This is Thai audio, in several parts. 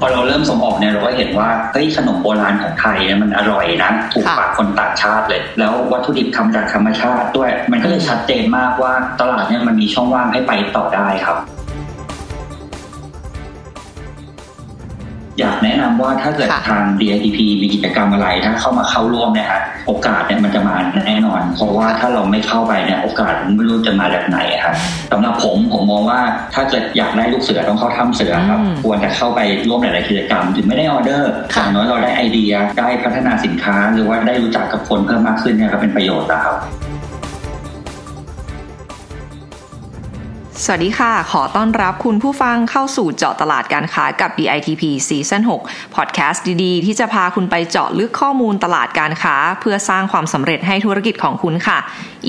พอเราเริ่มส่งออกเนี่ยเราก็เห็นว่าเฮ้ยขนมโบราณของไทยเนี่ยมันอร่อยนะถูกปากคนต่างชาติเลย แล้ววัตถุดิบทำจากธรรมชาติด้วย มันก็เลยชัดเจนมากว่าตลาดเนี่ยมันมีช่องว่างให้ไปต่อได้ครับ อยากแนะนำว่าถ้าเกิดทาง DITP มีกิจกรรมอะไรถ้าเข้ามาเข้าร่วมเนี่ยฮะโอกาสเนี่ยมันจะมาแน่นอน เพราะว่าถ้าเราไม่เข้าไปเนี่ยโอกาสไม่รู้จะมาจากไหนครับสำหรับผมผมมองว่าถ้าเกิดอยากได้ลูกเสือต้องเข้าถ้ำเสือครับควรจะเข้าไปร่วมหลาย ๆ กิจกรรม ถึงไม่ได้ออเดอร์อย่างน้อยเราได้ไอเดียได้พัฒนาสินค้า หรือว่าได้รู้จักกับคนเพิ่มมากขึ้นเนี่ยก็เป็นประโยชน์แล้ว สวัสดีค่ะ ขอต้อนรับคุณผู้ฟังเข้าสู่เจาะตลาดการค้ากับ DITP ซีซั่น6พอดแคสต์ดีๆ ที่จะพาคุณไปเจาะลึกข้อมูลตลาดการค้า เพื่อสร้างความสำเร็จให้ธุรกิจของคุณค่ะ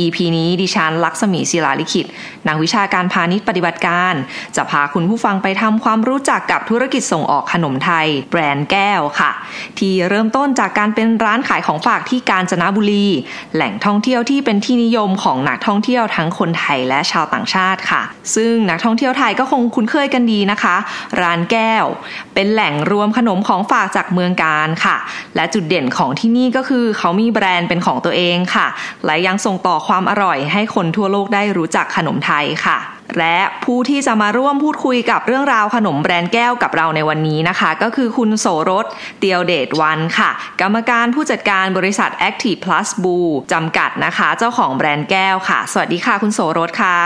EP นี้ดิฉันลักษมีศิลาลิขิต นักวิชาการพาณิชย์ปฏิบัติการ จะพาคุณผู้ฟังไปทำความรู้จักกับธุรกิจส่งออกขนมไทย แบรนด์แก้วค่ะ ที่เริ่มต้นจากการเป็นร้านขายของฝากที่กาญจนบุรี แหล่งท่องเที่ยวที่เป็นที่นิยมของนักท่องเที่ยวทั้งคนไทยและชาวต่างชาติค่ะซึ่งนักท่องเที่ยวไทยก็คงคุ้นเคยกันดีนะคะ ร้านแก้ว เป็นแหล่งรวมขนมของฝากจากเมืองการค่ะ และจุดเด่นของที่นี่ก็คือเขามีแบรนด์เป็นของตัวเองค่ะ และยังส่งต่อความอร่อยให้คนทั่วโลกได้รู้จักขนมไทยค่ะ และผู้ที่จะมาร่วมพูดคุยกับเรื่องราวขนมแบรนด์แก้วกับเราในวันนี้นะคะ ก็คือคุณโสรสเตียวเดชวันค่ะ กรรมการผู้จัดการบริษัท Active Plus b o จำกัดนะคะ เจ้าของแบรนด์แก้วค่ะ สวัสดีค่ะ คุณโสรสค่ะ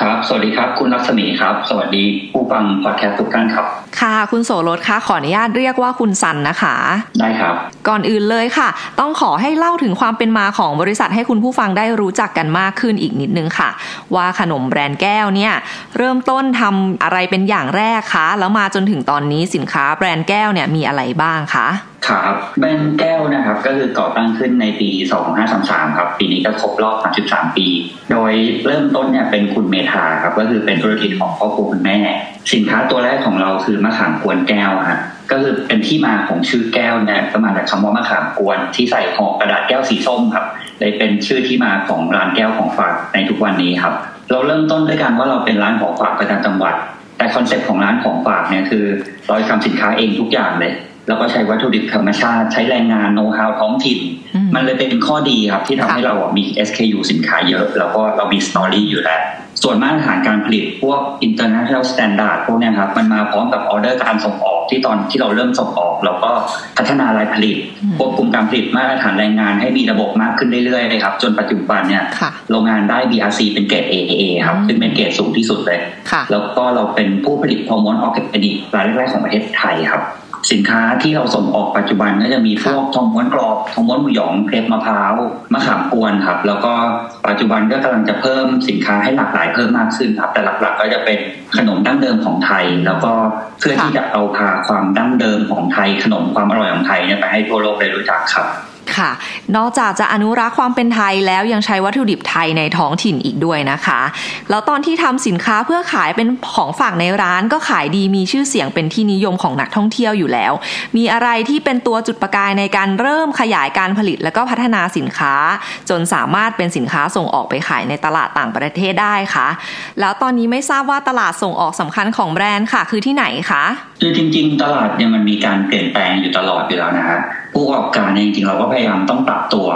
ครับ สวัสดีครับ คุณลักษณีครับ สวัสดีผู้ฟังพอดแคสต์ทุกท่านครับ ค่ะ คุณโสรสคะขออนุญาตเรียกว่าคุณสันนะคะ ได้ครับ ก่อนอื่นเลยค่ะ ต้องขอให้เล่าถึงความเป็นมาของบริษัทให้คุณผู้ฟังได้รู้จักกันมากขึ้นอีกนิดนึงค่ะ ว่าขนมแบรนด์แก้วเนี่ยเริ่มต้นทำอะไรเป็นอย่างแรกคะ แล้วมาจนถึงตอนนี้สินค้าแบรนด์แก้วเนี่ยมีอะไรบ้างคะครับแบรนด์แก้วนะครับก็คือก่อตั้งขึ้นในปี 2533 ครับ ปีนี้ก็ครบรอบ 33 ปี โดยเริ่มต้นเนี่ยเป็นคุณเมธาครับก็คือเป็นธุรกิจของครอบครัวคุณแม่ สินค้าตัวแรกของเราคือมะขามกวนแก้วฮะก็คือเป็นที่มาของชื่อแก้วเนี่ยก็มาจากคำว่ามะขามกวนที่ใส่ห่อกระดาษแก้วสีส้มครับเลยเป็นชื่อที่มาของร้านแก้วของฝากในทุกวันนี้ครับ เราเริ่มต้นด้วยการว่าเราเป็นร้านของฝากประจำจังหวัด แต่คอนเซ็ปต์ของร้านของฝากเนี่ยคือเราทำสินค้าเองทุกอย่างเลย แล้วก็ใช้วัตถุดิบธรรมชาติ ใช้แรงงานโน้ตฮาวท้องถิ่น มันเลยเป็นข้อดีครับ ที่ทำให้เรามี SKU สินค้าเยอะ แล้วก็เรามี story อยู่แล้ว ส่วนมาตรฐานการผลิตพวก international standard พวกนี้ครับ มันมาพร้อมกับออเดอร์การส่งออกที่ตอนที่เราเริ่มส่งออก เราก็พัฒนาไลน์ผลิตควบคุมการผลิตมาตรฐานแรงงานให้มีระบบมากขึ้นเรื่อยๆเลยครับ จนปัจจุบันเนี่ยโรงงานได้ BRC เป็นเกรด AAA ครับซึ่งเป็นเกรดสูงที่สุดเลย แล้วก็เราเป็นผู้ผลิตฮอร์โมนออร์แกนิกรายแรกๆของประเทศไทยครับ สินค้าที่เราส่งออกปัจจุบันก็จะมีพวกทองม้วนกรอบทองม้วนหมูหยองเครปมะพร้าวมะขามกวนครับ แล้วก็ปัจจุบันก็กำลังจะเพิ่มสินค้าให้หลากหลายเพิ่มมากขึ้นครับ แต่หลักๆก็จะเป็นขนมดั้งเดิมของไทย แล้วก็เพื่อที่จะเอาพาความดั้งเดิมของไทย ขนมความอร่อยของไทยเนี่ยไปให้ทั่วโลกได้รู้จักครับ ค่ะ นอกจากจะอนุรักษ์ความเป็นไทยแล้วยังใช้วัตถุดิบไทยในท้องถิ่นอีกด้วยนะคะ แล้วตอนที่ทำสินค้าเพื่อขายเป็นของฝากในร้านก็ขายดีมีชื่อเสียงเป็นที่นิยมของนักท่องเที่ยวอยู่แล้ว มีอะไรที่เป็นตัวจุดประกายในการเริ่มขยายการผลิตและก็พัฒนาสินค้า จนสามารถเป็นสินค้าส่งออกไปขายในตลาดต่างประเทศได้คะแล้วตอนนี้ไม่ทราบว่าตลาดส่งออกสำคัญของแบรนด์ค่ะ คือที่ไหนคะคือจริง ๆ ตลาดเนี่ยมันมีการเปลี่ยนแปลงอยู่ตลอดอยู่แล้วนะฮะ ผู้ประกอบการเนี่ยจริงๆเราก็พยายามต้องปรับตัว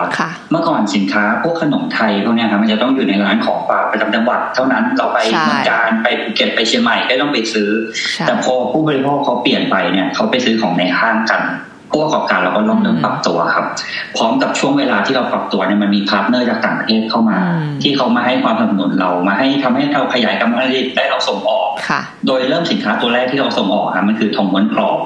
เมื่อก่อนสินค้าพวกขนมไทยพวกนี้ครับมันจะต้องอยู่ในร้านของฝากประจำจังหวัดเท่านั้นเราไปเมืองกาญจน์ไปภูเก็ตไปเชียงใหม่ก็ต้องไปซื้อ แต่พอผู้บริโภคเขาเปลี่ยนไปเนี่ยเขาไปซื้อของในห้างกันผู้ประกอบการเราก็ต้องเริ่มปรับตัวครับ พร้อมกับช่วงเวลาที่เราปรับตัวเนี่ยมันมี partner จากต่างประเทศเข้ามา ที่เขามาให้ความสนับสนุนเรามาให้ทำให้เราขยายกำลังผลิตได้เราส่งออกโดยเริ่มสินค้าตัวแรกที่เราส่งออกครับมันคือทองม้วนกรอบ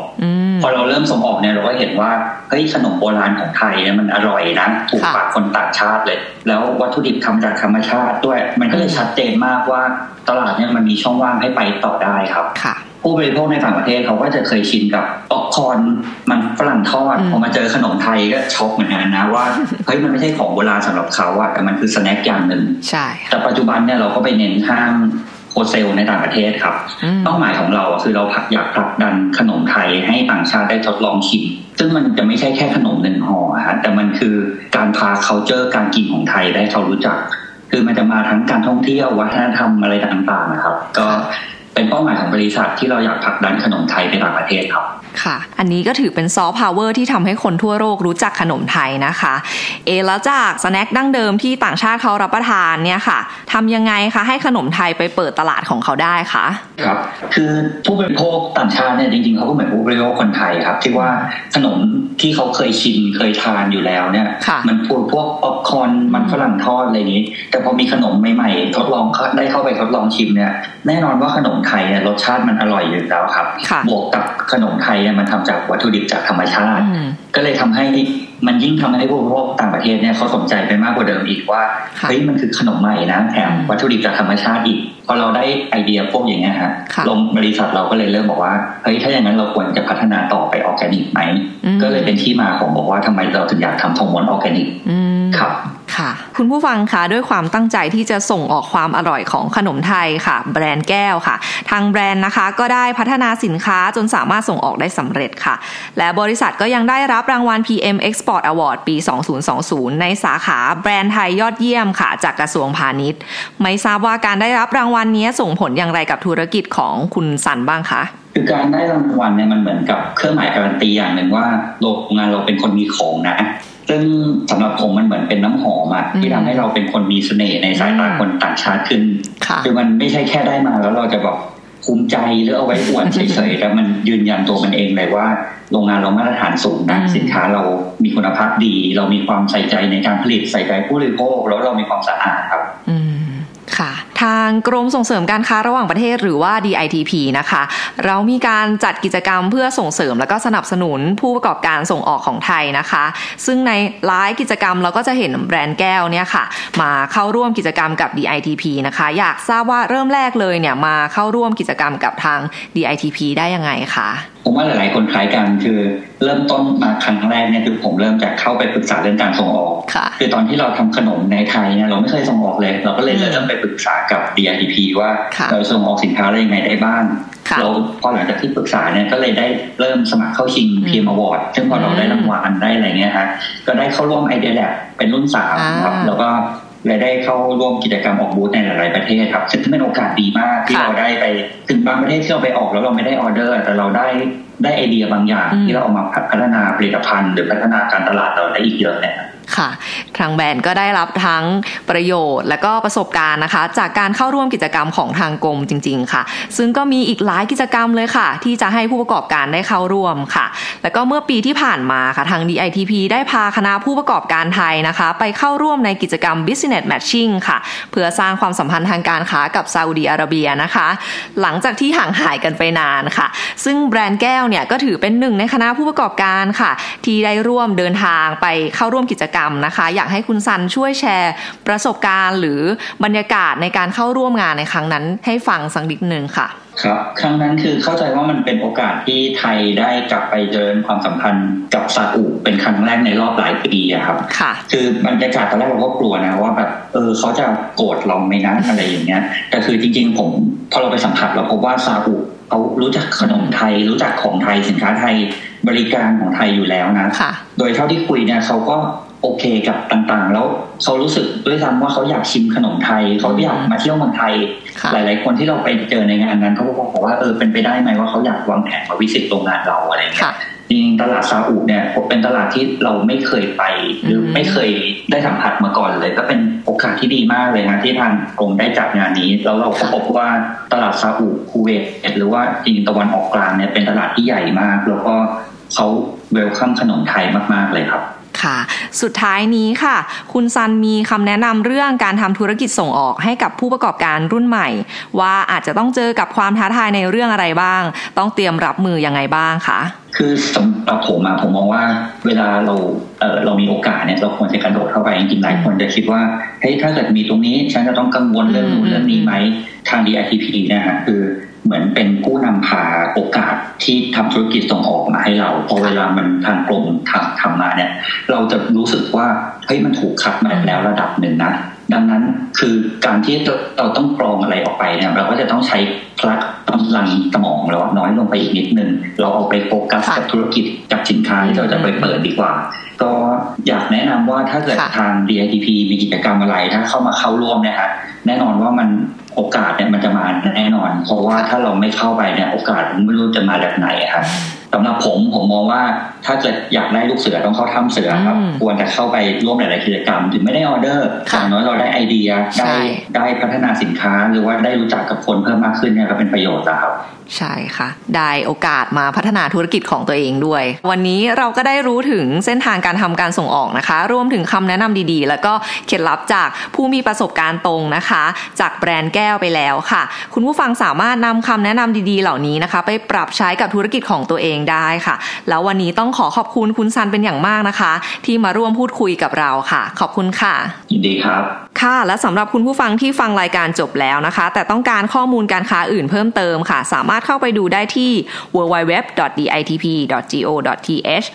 พอเราเริ่มส่งออกเนี่ยเราก็เห็นว่าเฮ้ยขนมโบราณของไทยเนี่ยมันอร่อยนะถูกปากคนต่างชาติเลย แล้ววัตถุดิบทำจากธรรมชาติด้วย มันก็เลยชัดเจนมากว่าตลาดเนี่ยมันมีช่องว่างให้ไปต่อได้ครับค่ะผู้บริโภคในต่างประเทศเขาก็จะเคยชินกับป๊อปคอร์นมันฝรั่งทอดพอมาเจอขนมไทยก็ช็อกเหมือนกันนะว่าเฮ้ยมันไม่ใช่ของโบราณสำหรับเขาอะแต่มันคือ snack อย่างหนึ่งใช่แต่ปัจจุบันเนี่ยเราก็ไปเน้นห้าง wholesale ในต่างประเทศครับเป้าหมายของเราคือเราอยากผลักดันขนมไทยให้ต่างชาติได้ทดลองชิม ซึ่งมันจะไม่ใช่แค่ขนมหนึ่งห่อฮะแต่มันคือการพา culture การกินของไทยให้เขารู้จัก คือมันจะมาทั้งการท่องเที่ยววัฒนธรรมอะไรต่างๆนะครับ ก็ เป็นเป้าหมายของบริษัทที่เราอยากผลักดันขนมไทยไปต่างประเทศครับค่ะ อันนี้ก็ถือเป็นซอฟต์พาวเวอร์ที่ทำให้คนทั่วโลกรู้จักขนมไทยนะคะ เอแล้วจาก snack ดั้งเดิมที่ต่างชาติเขารับประทานเนี่ยค่ะทำยังไงคะให้ขนมไทยไปเปิดตลาดของเขาได้คะครับ คือผู้บริโภคต่างชาติเนี่ยจริงๆเขาก็เหมือนผู้บริโภคคนไทยครับ ที่ว่าขนมที่เขาเคยชินเคยทานอยู่แล้วเนี่ยค่ะมันพวกพวกป๊อปคอร์นมันฝรั่งทอดอะไรนี้ แต่พอมีขนมใหม่ๆ ทดลองเข้าได้เข้าไปทดลองชิมเนี่ยแน่นอนว่าขนมไทยเนี่ยรสชาติมันอร่อยอยู่แล้วครับค่ะบวกกับขนมไทยเนี่ยมันทำจากวัตถุดิบจากธรรมชาติอืมก็เลยทำให้มันยิ่งทำให้ผู้บริโภคต่างประเทศเนี่ยเขาสนใจไปมากกว่าเดิมอีกว่าค่ะเฮ้ยมันคือขนมใหม่นะแถมอืมวัตถุดิบจากธรรมชาติอีกพอเราได้ไอเดียพวกอย่างเงี้ยฮะค่ะทางบริษัทเราก็เลยเริ่มบอกว่าเฮ้ยถ้าอย่างนั้นเราควรจะพัฒนาต่อไปออร์แกนิกไหมอืมก็เลยเป็นที่มาของบอกว่าทำไมเราถึงอยากทำทองม้วนออร์แกนิกอืมครับ ค่ะ คุณผู้ฟังคะด้วยความตั้งใจที่จะส่งออกความอร่อยของขนมไทยค่ะ แบรนด์แก้วค่ะ ทางแบรนด์นะคะ ก็ได้พัฒนาสินค้าจนสามารถส่งออกได้สำเร็จค่ะ และบริษัทก็ยังได้รับรางวัล PM Export Award ปี 2020 ในสาขาแบรนด์ไทยยอดเยี่ยมค่ะ จากกระทรวงพาณิชย์ ไม่ทราบว่าการได้รับรางวัลนี้ส่งผลอย่างไรกับธุรกิจของคุณสันบ้างคะ คือการได้รางวัลเนี่ยมันเหมือนกับเครื่องหมายการันตีอย่างหนึ่งว่าโรงงานเราเป็นคนมีของนะซึ่งสำหรับผมมันเหมือนเป็นน้ำหอมอะที่ทำให้เราเป็นคนมีเสน่ห์ในสายตาคนต่างชาติขึ้นค่ะคือมันไม่ใช่แค่ได้มาแล้วเราจะแบบภูมิใจหรือเอาไว้อวดเฉยๆแต่มันยืนยันตัวมันเองเลยว่า โรงงานเรามาตรฐานสูงนะอืมสินค้าเรามีคุณภาพดี เรามีความใส่ใจในการผลิตใส่ใจผู้บริโภคแล้วเรามีความสะอาดครับ อืมค่ะ ทางกรมส่งเสริมการค้าระหว่างประเทศหรือว่า DITP นะคะ เรามีการจัดกิจกรรมเพื่อส่งเสริมและก็สนับสนุนผู้ประกอบการส่งออกของไทยนะคะ ซึ่งในหลายกิจกรรมเราก็จะเห็นแบรนด์แก้วเนี่ยค่ะ มาเข้าร่วมกิจกรรมกับ DITP นะคะ อยากทราบว่าเริ่มแรกเลยเนี่ยมาเข้าร่วมกิจกรรมกับทาง DITP ได้ยังไงคะผมว่าหลาย ๆ คนคล้ายกันคือเริ่มต้นมาครั้งแรกเนี่ยคือผมเริ่มจากเข้าไปปรึกษาเรื่องการส่งออกค่ะคือตอนที่เราทำขนมในไทยเนี่ยเราไม่เคยส่งออกเลย เราก็เลยเริ่มไปปรึกษากับ DITP ว่าค่ะเราส่งออกสินค้าได้ยังไงได้บ้างค่ะเราพอหลังจากที่ปรึกษาเนี่ยก็เลยได้เริ่มสมัครเข้าชิงอืมพีมอวอร์ดซึ่งพอเราได้รางวัลได้อะไรเงี้ยฮะก็ได้เข้าร่วมไอเดียแลบเป็นรุ่นสามครับอ่าแล้วก็ เลยได้เข้าร่วมกิจกรรมออกบูธในหลาย ๆ ประเทศครับ ซึ่งเป็นโอกาสดีมากที่ค่ะเราได้ไปถึงบางประเทศที่เราไปออกแล้วเราไม่ได้ออเดอร์ แต่เราได้ได้ไอเดียบางอย่างอืมที่เราเอามาพัฒนาผลิตภัณฑ์หรือพัฒนาการตลาดเราได้อีกเยอะเนี่ยค่ะทางแบรนด์ก็ได้รับทั้งประโยชน์ และก็ประสบการณ์นะคะ จากการเข้าร่วมกิจกรรมของทางกรมจริง ๆ ค่ะ ซึ่งก็มีอีกหลายกิจกรรมเลยค่ะ ที่จะให้ผู้ประกอบการได้เข้าร่วมค่ะ แล้วก็เมื่อปีที่ผ่านมาค่ะทาง DITP ได้พาคณะผู้ประกอบการไทยนะคะ ไปเข้าร่วมในกิจกรรม Business Matching ค่ะ เพื่อสร้างความสัมพันธ์ทางการค้ากับซาอุดีอาระเบียนะคะ หลังจากที่ห่างหายกันไปนานค่ะ ซึ่งแบรนด์แก้วเนี่ยก็ถือเป็นหนึ่งในคณะผู้ประกอบการค่ะ ที่ได้ร่วมเดินทางไปเข้าร่วมกิจกรรมนะคะ อยากให้คุณซันช่วยแชร์ประสบการณ์ หรือบรรยากาศในการเข้าร่วมงานในครั้งนั้นให้ฟังสักนิดนึงค่ะ ครับ ครั้งนั้นคือเข้าใจว่ามันเป็นโอกาสที่ไทยได้กลับไปเจริญความสัมพันธ์กับซาอุเป็นครั้งแรกในรอบหลายปีอะครับ ค่ะ คือบรรยากาศตอนแรกเราก็กลัวนะว่าแบบเออเขาจะโกรธเราไหมนะอะไรอย่างเงี้ย แต่คือจริง ๆ ผมพอเราไปสัมผัสเราพบว่าซาอุเขารู้จักขนมไทย รู้จักของไทยสินค้าไทยบริการของไทยอยู่แล้วนะค่ะโดยเท่าที่คุยเนี่ยเขาก็ โอเคกับต่างๆ แล้วเขารู้สึกด้วยซ้ำว่าเขาอยากชิมขนมไทยเขาอยากมาเที่ยวเมืองไทยค่ะหลาย ๆ คนที่เราไปเจอในงานนั้นเขาก็บอกว่าเออเป็นไปได้ไหมว่าเขาอยากวางแผนมาวิสิตโรงงานเราอะไรเงี้ค่ะยจริงๆตลาดซาอุเนี่ยเป็นตลาดที่เราไม่เคยไป หรืออมไม่เคยได้สัมผัสมาก่อนเลย ก็เป็นโอกาสที่ดีมากเลยนะที่ทางกรมได้จัดงานนี้แล้วเราก็พบว่าตลาดซาอุคูเวตหรือว่าจริงๆตะวันออกกลางเนี่ยเป็นตลาดที่ใหญ่มาก แล้วก็เขาเวลคัมขนมไทยมากๆเลยครับ ค่ะ สุดท้ายนี้ค่ะ คุณซันมีคำแนะนำเรื่องการทำธุรกิจส่งออกให้กับผู้ประกอบการรุ่นใหม่ ว่าอาจจะต้องเจอกับความท้าทายในเรื่องอะไรบ้าง ต้องเตรียมรับมือยังไงบ้างคะคือสำหรับผมอะผมมองว่าเวลาเราเออเรามีโอกาสเนี่ยเราควรจะกระโดดเข้าไปจริงๆหลายคนจะคิดว่าเฮ้ยถ้าเกิดมีตรงนี้ฉันจะต้องกังวลเรื่องนู้นเรื่องนี้ไหมทาง DITP นะฮะคือ เหมือนเป็นผู้นำพาโอกาสที่ทำธุรกิจส่งออกมาให้เราพอเวลามันทางกรมทำทำมาเนี่ย เราจะรู้สึกว่าเฮ้ยมันถูกคัดมาแล้วระดับหนึ่งนะดังนั้นคือการที่เราต้องกรองอะไรออกไปเนี่ยเราก็จะต้องใช้พลังกำลังสมองเราน้อยลงไปอีกนิดนึง เราเอาไปโฟกัสกับธุรกิจกับสินค้าที่เราจะไปเปิดดีกว่า ก็อยากแนะนำว่าถ้าเกิดทาง DITP มีกิจกรรมอะไรถ้าเข้ามาเข้าร่วมเนี่ยฮะแน่นอนว่ามัน โอกาสเนี่ยมันจะมาแน่นอน เพราะว่าถ้าเราไม่เข้าไปเนี่ย โอกาสไม่รู้จะมาแบบไหนครับสำหรับผมผมมองว่าถ้าเกิดอยากได้ลูกเสือต้องเข้าถ้ำเสือครับ ควรจะเข้าไปร่วมหลาย ๆ กิจกรรม ถึงไม่ได้ออเดอร์อย่างน้อยเราได้ไอเดียได้ได้พัฒนาสินค้า หรือว่าได้รู้จักกับคนเพิ่มมากขึ้นเนี่ยก็เป็นประโยชน์แล้วครับใช่ค่ะ ได้โอกาสมาพัฒนาธุรกิจของตัวเองด้วย วันนี้เราก็ได้รู้ถึงเส้นทางการทำการส่งออกนะคะ รวมถึงคำแนะนำดีๆ แล้วก็เคล็ดลับจากผู้มีประสบการณ์ตรงนะคะ จากแบรนด์แก้วไปแล้วค่ะ คุณผู้ฟังสามารถนำคำแนะนำดีๆ เหล่านี้นะคะ ไปปรับใช้กับธุรกิจของตัวเองได้ค่ะ แล้ววันนี้ต้องขอขอบคุณคุณซันเป็นอย่างมากนะคะ ที่มาร่วมพูดคุยกับเราค่ะ ขอบคุณค่ะยินดีครับ ค่ะ และสำหรับคุณผู้ฟังที่ฟังรายการจบแล้วนะคะ แต่ต้องการข้อมูลการค้าอื่นเพิ่มเติมค่ะ สามารถเข้าไปดูได้ที่ www.ditp.go.th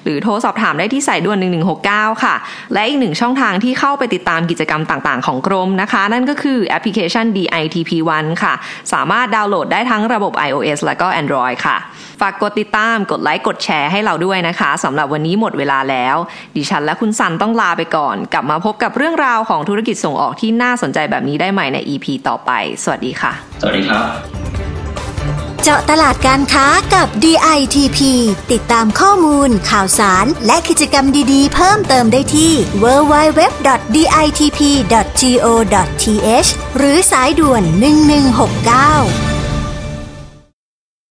หรือโทรสอบถามได้ที่สายด่วน 1169 ค่ะ และอีกหนึ่งช่องทางที่เข้าไปติดตามกิจกรรมต่างๆ ของกรมนะคะ นั่นก็คือแอปพลิเคชัน DITP One ค่ะ สามารถดาวน์โหลดได้ทั้งระบบ iOS และก็ Android ค่ะ ฝากกดติดตามกดไลค์กดแชร์ให้เราด้วยนะคะสำหรับวันนี้หมดเวลาแล้ว ดิฉันและคุณสันต้องลาไปก่อน กลับมาพบกับเรื่องราวของธุรกิจส่งออกที่น่าสนใจแบบนี้ได้ใหม่ใน EP ต่อไป สวัสดีค่ะ สวัสดีครับ เจาะตลาดการค้ากับ DITP ติดตามข้อมูล ข่าวสาร และกิจกรรมดีๆ เพิ่มเติมได้ที่ www.ditp.go.th หรือสายด่วน 1169